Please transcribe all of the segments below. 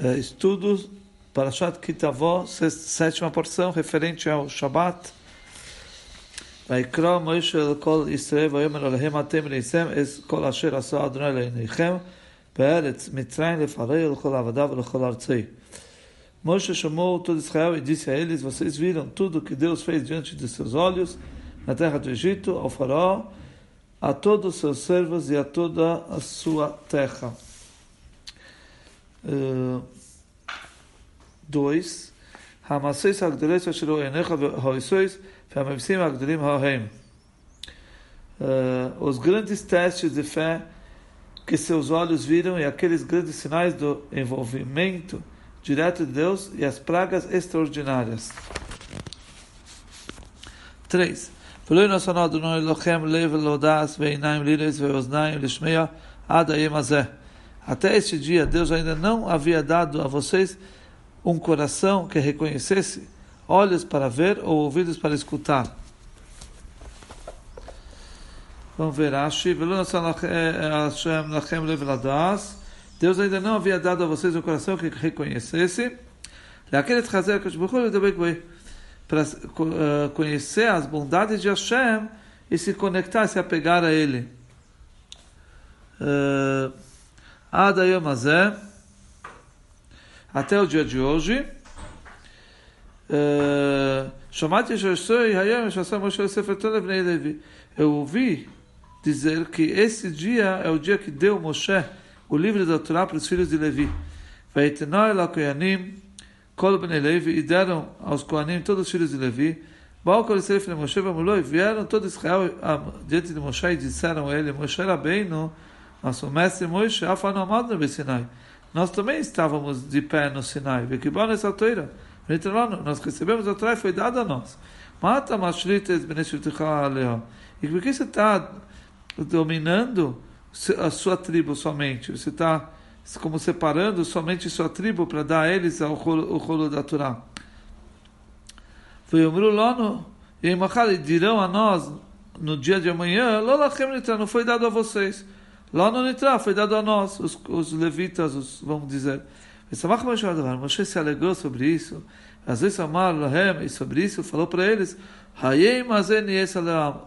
é, estudos para Shat Kitavó, sétima porção, referente ao Shabat. ויקרא מוישה לכל ישראל ויאמר עליהם אתם לעשם את כל אשר עשה אדוני לעיניכם בארץ מצרים לפרעה לכל עבדה ולכל ארצי. Moshe chamou todo Israel e disse a eles: Vocês viram tudo que Deus fez diante de seus olhos na terra do Egito, ao Faraó, a todos os seus servos e a toda a sua terra. 2. Hamaseis Hagdoles Asher Enecha Hoisois Famavsim Hagdolim Hahem. Os grandes testes de fé que seus olhos viram e aqueles grandes sinais do envolvimento direto de Deus e as pragas extraordinárias. 3. ולא נשאנו אדוני אלוהיכם לב להודעס ועיניים לירס ואוזניים לשמיע עד היום הזה. Até este dia, Deus ainda não havia dado a vocês um coração que reconhecesse, olhos para ver ou ouvidos para escutar. Vamos ver, Deus ainda não havia dado a vocês um coração que reconhecesse. Para uh, conhecer as bondades de Hashem e se conectar, se apegar a Ele. Uh, até o dia de hoje. Eu ouvi dizer que esse dia é o dia que deu Moshe o livro da Torá para os filhos de Levi. E deram aos Koanim todos os filhos de Levi. Vieram todo Israel diante de Moshe e disseram a ele: Moshe Rabbeinu, nosso mestre Moshe, nós também estávamos de pé no Sinai. essa Torá. Nós recebemos a Torá e foi dada a nós. Mata E por que você está dominando a sua tribo somente? Você está como separando somente sua tribo para dar a eles o rolo da Torá. Foi o Lono, e dirão a nós no dia de amanhã: não foi dado a vocês. Lá no Nitra foi dado a nós, os, os levitas, os, vamos dizer. Moshe se alegrou sobre isso. Vezes Amar Lahem, e sobre isso falou para eles: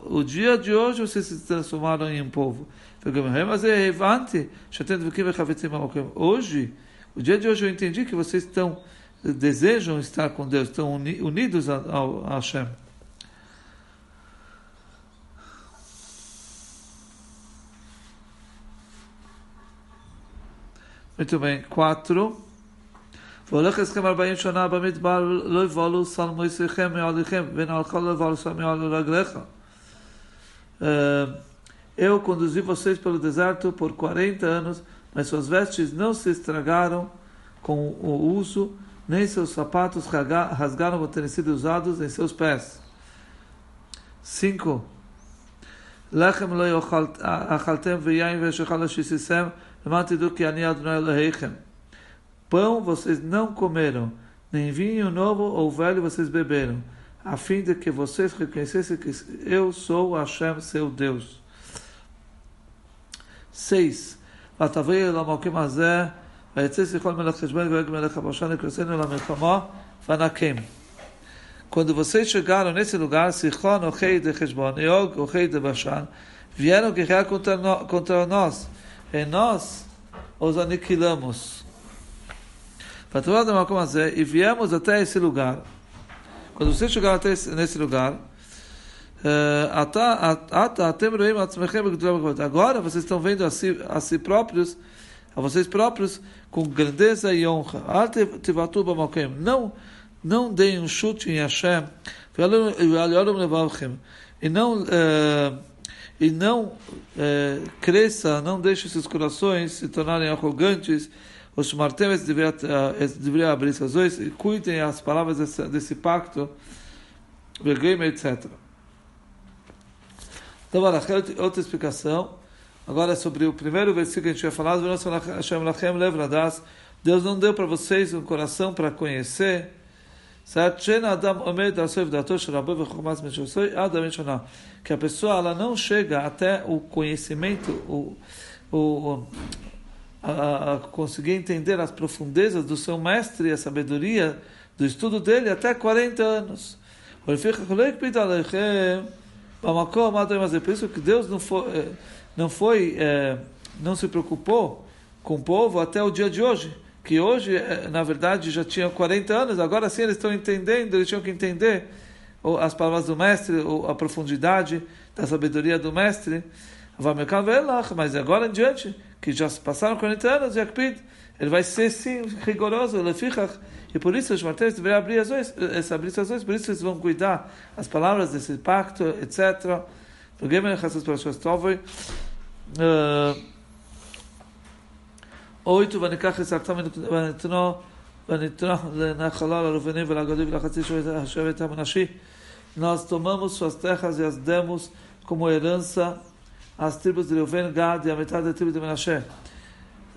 O dia de hoje vocês se transformaram em um povo. Hoje, o dia de hoje eu entendi que vocês estão desejam estar com Deus, estão unidos a, a, a Hashem. Muito bem, quatro. והולך אסכם ארבעים שנה במדבר, לא יבולו סלמויסיכם מעליכם, בין הלכה לא יבולו סלמי רגליך. Eu conduzi vocês pelo deserto por 40 anos, mas suas vestes não se estragaram com o uso, nem seus sapatos rasgaram por terem sido usados em seus pés. 5. Lechem lo achaltem v'yain v'shechal shisisem Pão vocês não comeram, nem vinho novo ou velho vocês beberam, a fim de que vocês reconhecessem que eu sou Hashem, seu Deus. 6. ותבואי אל המוקים הזה, ויצא סיחון מלך חשבון ויגע מלך הבשן לקרסנו למלחמה, ונקים. Quando vocês chegaram nesse lugar, Sichon, o rei de Heshbon, e Og, o rei de Bashan, vieram guerrear contra, no, contra nós e nós os aniquilamos. E viemos até esse lugar. Quando vocês chegaram até esse, nesse lugar, eh, agora vocês estão vendo a si, a si próprios, a vocês próprios, com grandeza e honra. Não, não deem um chute em Hashem. E não. Uh, e não é, cresça, não deixe seus corações se tornarem arrogantes. Os martemes deveriam, abrir seus olhos e cuidem as palavras desse, desse pacto, etc. Então, outra explicação. Agora, sobre o primeiro versículo que a gente tinha falado, Deus não deu para vocês um coração para conhecer que a pessoa ela não chega até o conhecimento, o, o, a, a conseguir entender as profundezas do seu mestre e a sabedoria do estudo dele até 40 anos. Por isso que Deus não foi, eh, não foi, eh, não se preocupou com o povo até o dia de hoje, que hoje, eh, na verdade, já tinha 40 anos, agora sim eles estão entendendo, eles tinham que entender as palavras do mestre, a profundidade da sabedoria do mestre. Mas agora em diante, que já passaram 40 anos, Yakpid, ele vai ser sim rigoroso, e por isso os martéis deveriam abrir as ois, essa abrir as ois, por isso eles vão cuidar as palavras desse pacto, etc. oito, וניקח לסרטם ונתנו ונתנו לנחלה לרובנים ולגודים ולחצי שבט המנשי. Nós tomamos suas terras e as demos como herança as tribos de Reuven, Gad e a metade da tribo de Menashe.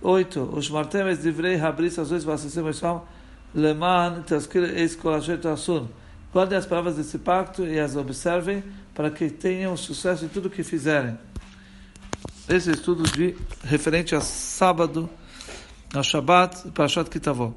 8. Os martemes livrei Habris Azois Vassissim Esham Leman Tazkir Eis Kolashet Asun. Guardem as palavras desse pacto e as observem para que tenham sucesso em tudo que fizerem. Esse é estudo de referente a sábado, השבת, פרשת כי תבוא.